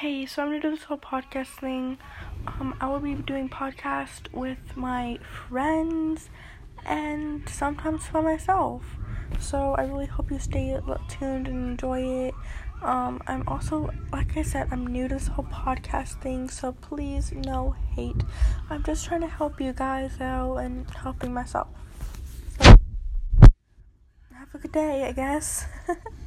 Hey, so I'm gonna do this whole podcast thing. Um, I will be doing podcast with my friends and sometimes by myself. So I really hope you stay tuned and enjoy it. Um, I'm also, like I said, I'm new to this whole podcast thing, so please no hate. I'm just trying to help you guys out and helping myself. So, have a good day, I guess.